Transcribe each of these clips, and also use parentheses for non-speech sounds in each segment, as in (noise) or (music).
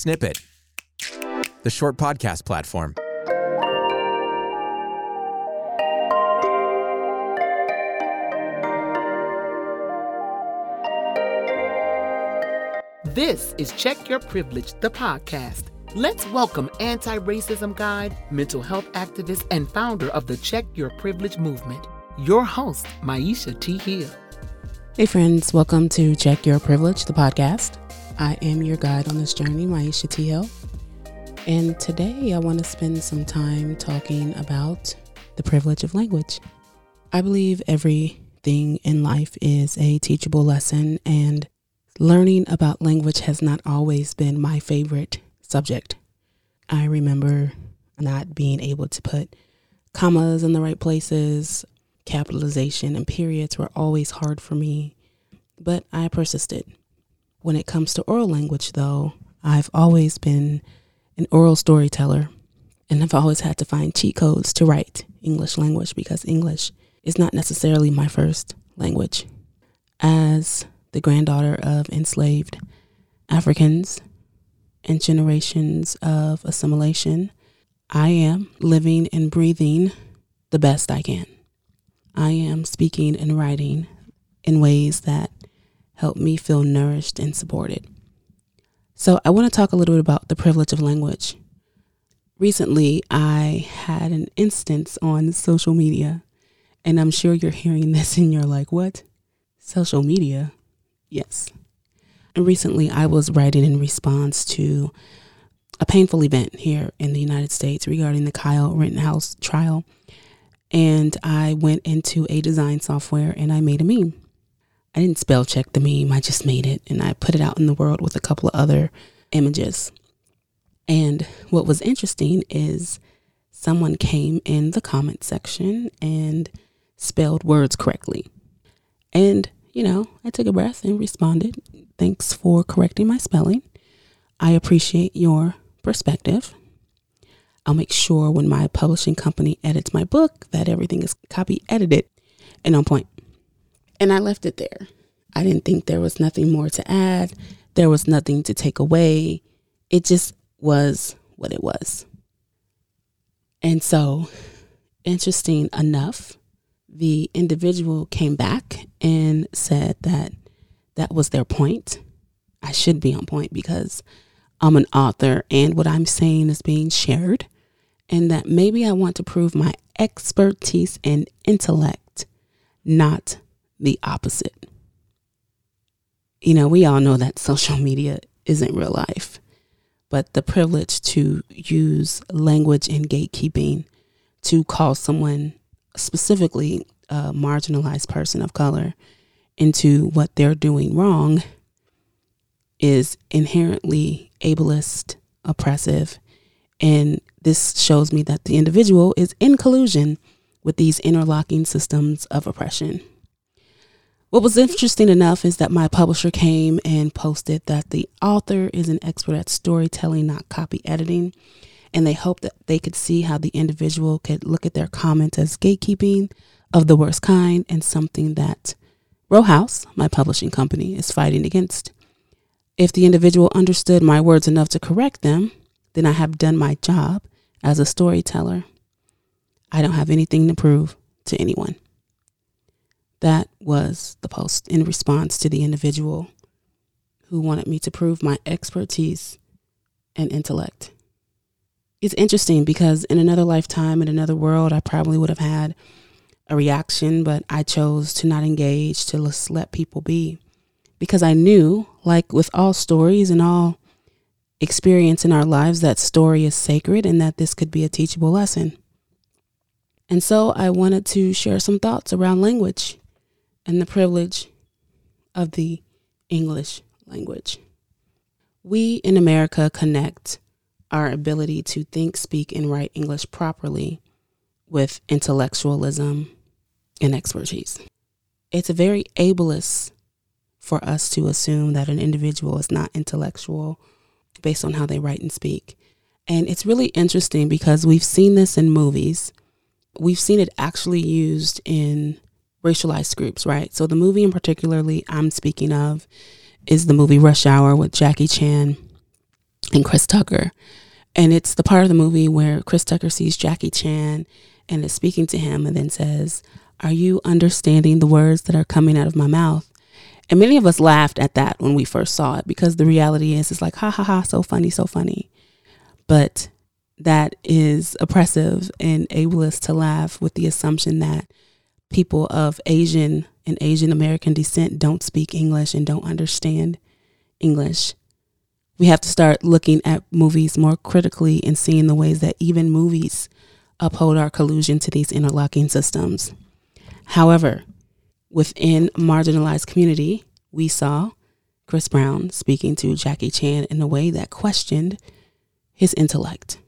Snippet, the short podcast platform. This is Check Your Privilege, the podcast. Let's welcome anti racism guide, mental health activist, and founder of the Check Your Privilege movement, your host, Myisha T. Hill. Hey, friends, welcome to Check Your Privilege, the podcast. I am your guide on this journey, Myisha T. Hill. And today I want to spend some time talking about the privilege of language. I believe everything in life is a teachable lesson, and learning about language has not always been my favorite subject. I remember not being able to put commas in the right places, capitalization and periods were always hard for me, but I persisted. When it comes to oral language, though, I've always been an oral storyteller and I've always had to find cheat codes to write English language because English is not necessarily my first language. As the granddaughter of enslaved Africans and generations of assimilation, I am living and breathing the best I can. I am speaking and writing in ways that help me feel nourished and supported. So, I want to talk a little bit about the privilege of language. Recently, I had an instance on social media, and I'm sure you're hearing (laughs) this and you're like, what? Social media? Yes. And recently, I was writing in response to a painful event here in the United States regarding the Kyle Rittenhouse trial. And I went into a design software and I made a meme. I didn't spell check the meme, I just made it and I put it out in the world with a couple of other images. And what was interesting is someone came in the comment section and spelled words correctly. And, you know, I took a breath and responded, Thanks for correcting my spelling. I appreciate your perspective. I'll make sure when my publishing company edits my book that everything is copy edited and on point. And I left it there. I didn't think there was nothing more to add. There was nothing to take away. It just was what it was. And so, interesting enough, the individual came back and said that that was their point. I should be on point because I'm an author and what I'm saying is being shared, and that maybe I want to prove my expertise and intellect, not the opposite. You know, we all know that social media isn't real life, but the privilege to use language and gatekeeping to call someone, specifically a marginalized person of color, into what they're doing wrong is inherently ableist, oppressive, and this shows me that the individual is in collusion with these interlocking systems of oppression. What was interesting enough is that my publisher came and posted that the author is an expert at storytelling, not copy editing. And they hoped that they could see how the individual could look at their comments as gatekeeping of the worst kind and something that Row House, my publishing company, is fighting against. If the individual understood my words enough to correct them, then I have done my job as a storyteller. I don't have anything to prove to anyone. That was the post in response to the individual who wanted me to prove my expertise and intellect. It's interesting because in another lifetime, in another world, I probably would have had a reaction, but I chose to not engage, to just let people be. Because I knew, like with all stories and all experience in our lives, that story is sacred and that this could be a teachable lesson. And so I wanted to share some thoughts around language and the privilege of the English language. We in America connect our ability to think, speak, and write English properly with intellectualism and expertise. It's very ableist for us to assume that an individual is not intellectual based on how they write and speak. And it's really interesting because we've seen this in movies. We've seen it actually used in racialized groups, right? So the movie in particularly I'm speaking of is the movie Rush Hour with Jackie Chan and Chris Tucker. And it's the part of the movie where Chris Tucker sees Jackie Chan and is speaking to him and then says, Are you understanding the words that are coming out of my mouth? And many of us laughed at that when we first saw it because the reality is, it's like, ha ha ha, so funny, so funny. But that is oppressive and ableist to laugh with the assumption that people of Asian and Asian American descent don't speak English and don't understand English. We have to start looking at movies more critically and seeing the ways that even movies uphold our collusion to these interlocking systems. However, within marginalized community, we saw Chris Brown speaking to Jackie Chan in a way that questioned his intellect.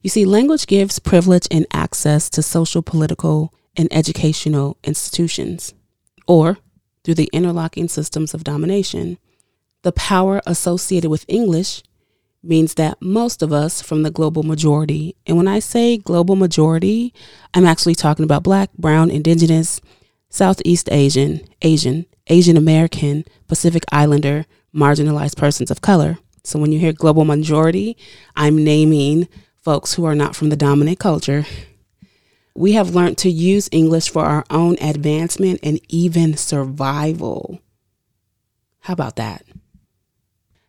You see, language gives privilege and access to social, political, and educational institutions, or through the interlocking systems of domination. The power associated with English means that most of us from the global majority, and when I say global majority, I'm actually talking about black, brown, indigenous, Southeast Asian, Asian, Asian American, Pacific Islander, marginalized persons of color. So when you hear global majority, I'm naming folks who are not from the dominant culture. We have learned to use English for our own advancement and even survival. How about that?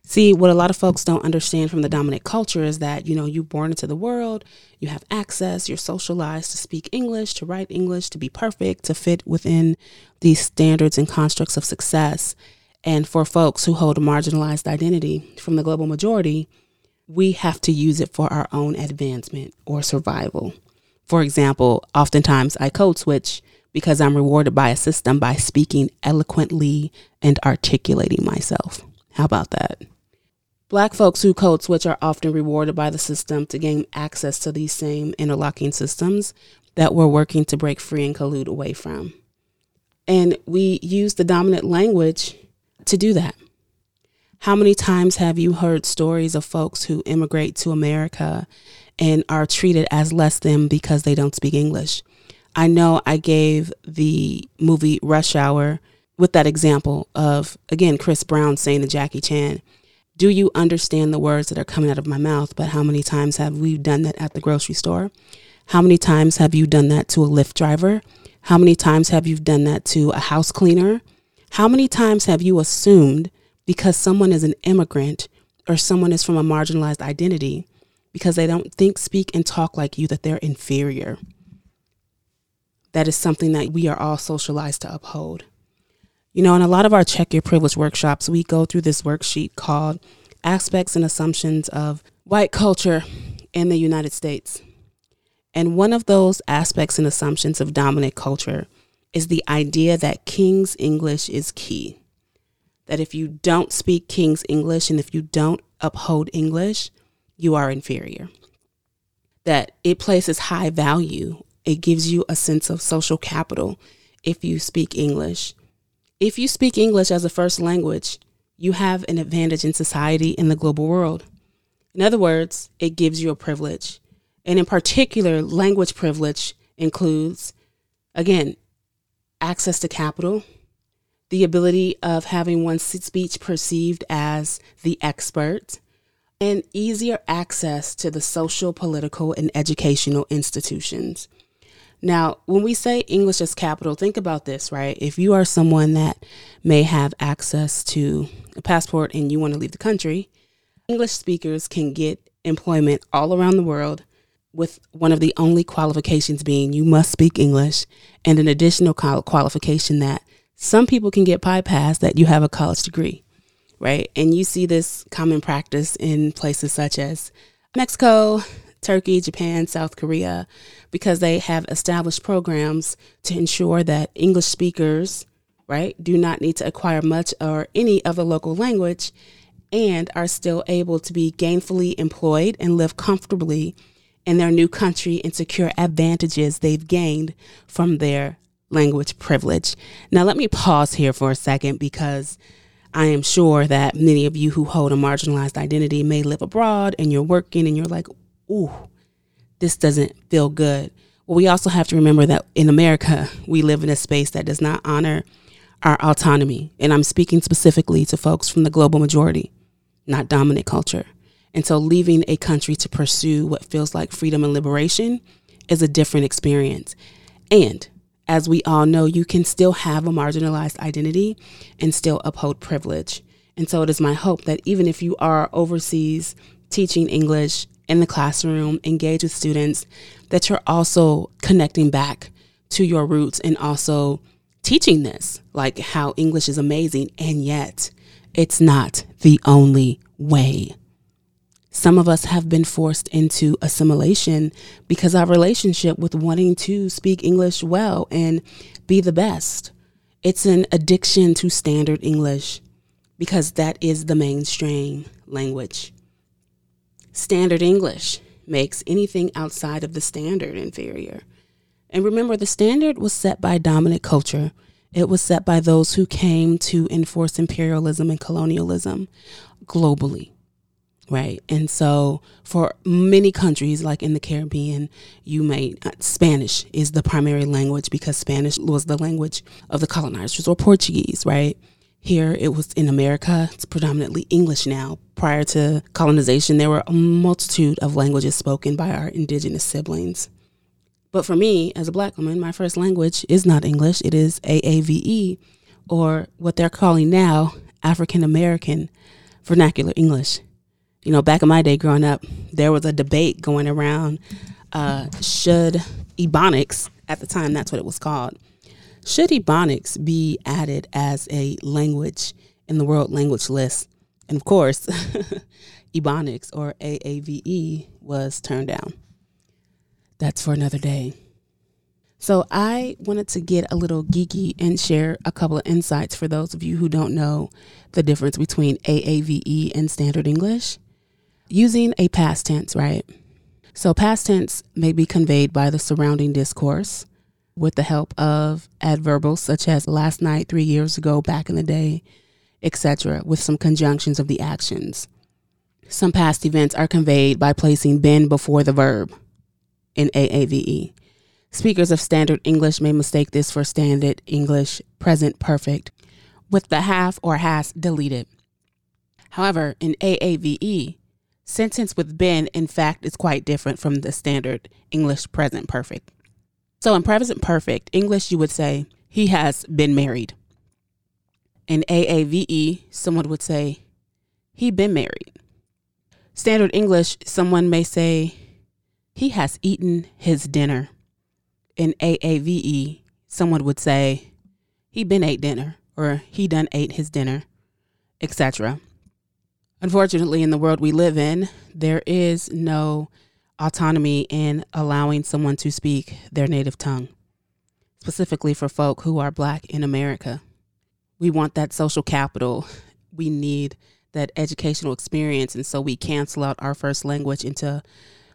See, what a lot of folks don't understand from the dominant culture is that, you know, you're born into the world, you have access, you're socialized to speak English, to write English, to be perfect, to fit within these standards and constructs of success. And for folks who hold a marginalized identity from the global majority, we have to use it for our own advancement or survival. For example, oftentimes I code switch because I'm rewarded by a system by speaking eloquently and articulating myself. How about that? Black folks who code switch are often rewarded by the system to gain access to these same interlocking systems that we're working to break free and collude away from. And we use the dominant language to do that. How many times have you heard stories of folks who immigrate to America and are treated as less than because they don't speak English? I know I gave the movie Rush Hour with that example of, again, Chris Brown saying to Jackie Chan, do you understand the words that are coming out of my mouth? But how many times have we done that at the grocery store? How many times have you done that to a Lyft driver? How many times have you done that to a house cleaner? How many times have you assumed because someone is an immigrant or someone is from a marginalized identity, because they don't think, speak, and talk like you, that they're inferior? That is something that we are all socialized to uphold. You know, in a lot of our Check Your Privilege workshops, we go through this worksheet called Aspects and Assumptions of White Culture in the United States. And one of those aspects and assumptions of dominant culture is the idea that King's English is key. That if you don't speak King's English and if you don't uphold English, you are inferior. That it places high value, it gives you a sense of social capital if you speak English if you speak English as a first language, you have an advantage in society in the global world. In other words, it gives you a privilege. And in particular, language privilege includes, again, access to capital, the ability of having one's speech perceived as the expert, and easier access to the social, political, and educational institutions. Now, when we say English as capital, think about this, right? If you are someone that may have access to a passport and you want to leave the country, English speakers can get employment all around the world with one of the only qualifications being you must speak English and an additional qualification that some people can get bypassed that you have a college degree, right? And you see this common practice in places such as Mexico, Turkey, Japan, South Korea, because they have established programs to ensure that English speakers, right, do not need to acquire much or any of the local language and are still able to be gainfully employed and live comfortably in their new country and secure advantages they've gained from their language privilege. Now, let me pause here for a second because I am sure that many of you who hold a marginalized identity may live abroad and you're working and you're like, ooh, this doesn't feel good. Well, we also have to remember that in America, we live in a space that does not honor our autonomy. And I'm speaking specifically to folks from the global majority, not dominant culture. And so leaving a country to pursue what feels like freedom and liberation is a different experience. And as we all know, you can still have a marginalized identity and still uphold privilege. And so it is my hope that even if you are overseas teaching English in the classroom, engage with students, that you're also connecting back to your roots and also teaching this, like how English is amazing, and yet it's not the only way. Some of us have been forced into assimilation because our relationship with wanting to speak English well and be the best. It's an addiction to standard English because that is the mainstream language. Standard English makes anything outside of the standard inferior. And remember, the standard was set by dominant culture. It was set by those who came to enforce imperialism and colonialism globally right? And so for many countries, like in the Caribbean, you may, uh, Spanish is the primary language because Spanish was the language of the colonizers or Portuguese, right? Here it was in America, it's predominantly English now. Prior to colonization, there were a multitude of languages spoken by our indigenous siblings. But for me, as a black woman, my first language is not English, it is AAVE, or what they're calling now African American Vernacular English you know, back in my day growing up, there was a debate going around uh, should Ebonics, at the time that's what it was called, should Ebonics be added as a language in the world language list? And of course, (laughs) Ebonics or AAVE was turned down. That's for another day. So I wanted to get a little geeky and share a couple of insights for those of you who don't know the difference between AAVE and standard English using a past tense, right? So, past tense may be conveyed by the surrounding discourse with the help of adverbals such as last night, three years ago, back in the day, etc., with some conjunctions of the actions. Some past events are conveyed by placing been before the verb in AAVE. Speakers of standard English may mistake this for standard English present perfect with the have or has deleted. However, in AAVE, Sentence with been, in fact, is quite different from the standard English present perfect. So in present perfect English, you would say, he has been married. In AAVE, someone would say, he been married. Standard English, someone may say, he has eaten his dinner. In AAVE, someone would say, he been ate dinner or he done ate his dinner, etc. Unfortunately, in the world we live in, there is no autonomy in allowing someone to speak their native tongue, specifically for folk who are black in America. We want that social capital. We need that educational experience. And so we cancel out our first language into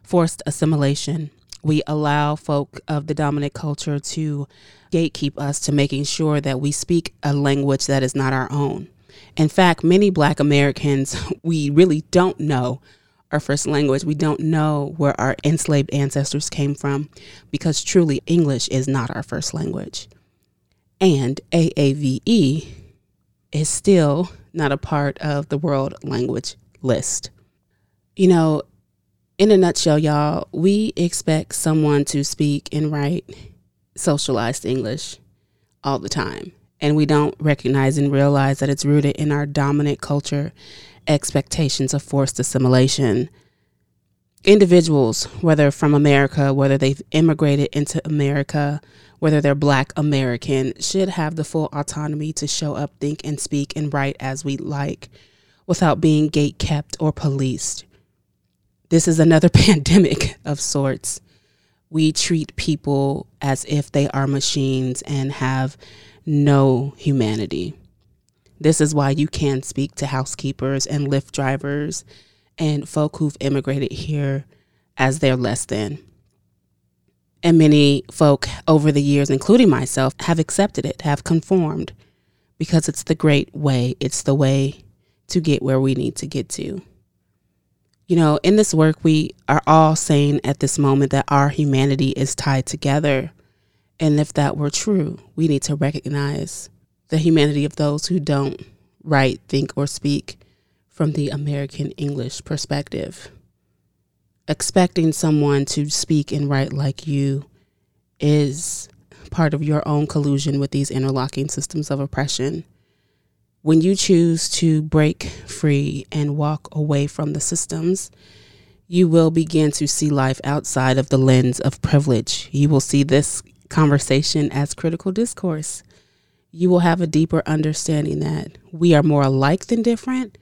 forced assimilation. We allow folk of the dominant culture to gatekeep us to making sure that we speak a language that is not our own. In fact, many Black Americans, (laughs) we really don't know our first language. We don't know where our enslaved ancestors came from because truly English is not our first language. And AAVE is still not a part of the world language list. You know, in a nutshell, y'all, we expect someone to speak and write socialized English all the time and we don't recognize and realize that it's rooted in our dominant culture expectations of forced assimilation. Individuals, whether from America, whether they've immigrated into America, whether they're Black American, should have the full autonomy to show up, think, and speak and write as we like without being gate kept or policed. This is another (laughs) pandemic of sorts. We treat people as if they are machines and have no humanity. This is why you can speak to housekeepers and Lyft drivers and folk who've immigrated here as they're less than. And many folk over the years, including myself, have accepted it, have conformed because it's the great way. It's the way to get where we need to get to. You know, in this work, we are all saying at this moment that our humanity is tied together. And if that were true, we need to recognize the humanity of those who don't write, think, or speak from the American English perspective. Expecting someone to speak and write like you is part of your own collusion with these interlocking systems of oppression. When you choose to break free and walk away from the systems, you will begin to see life outside of the lens of privilege. You will see this conversation as critical discourse. You will have a deeper understanding that we are more alike than different,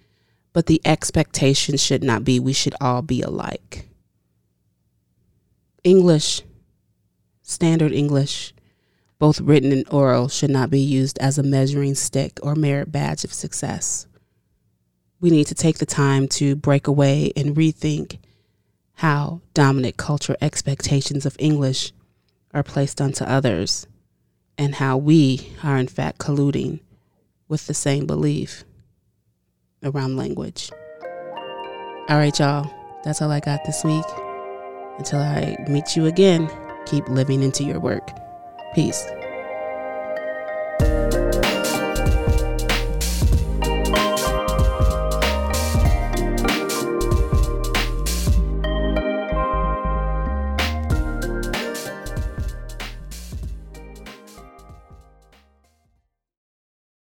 but the expectation should not be we should all be alike. English, standard English, both written and oral, should not be used as a measuring stick or merit badge of success. We need to take the time to break away and rethink how dominant cultural expectations of English are placed onto others and how we are, in fact, colluding with the same belief around language. All right, y'all, that's all I got this week. Until I meet you again, keep living into your work. Peace.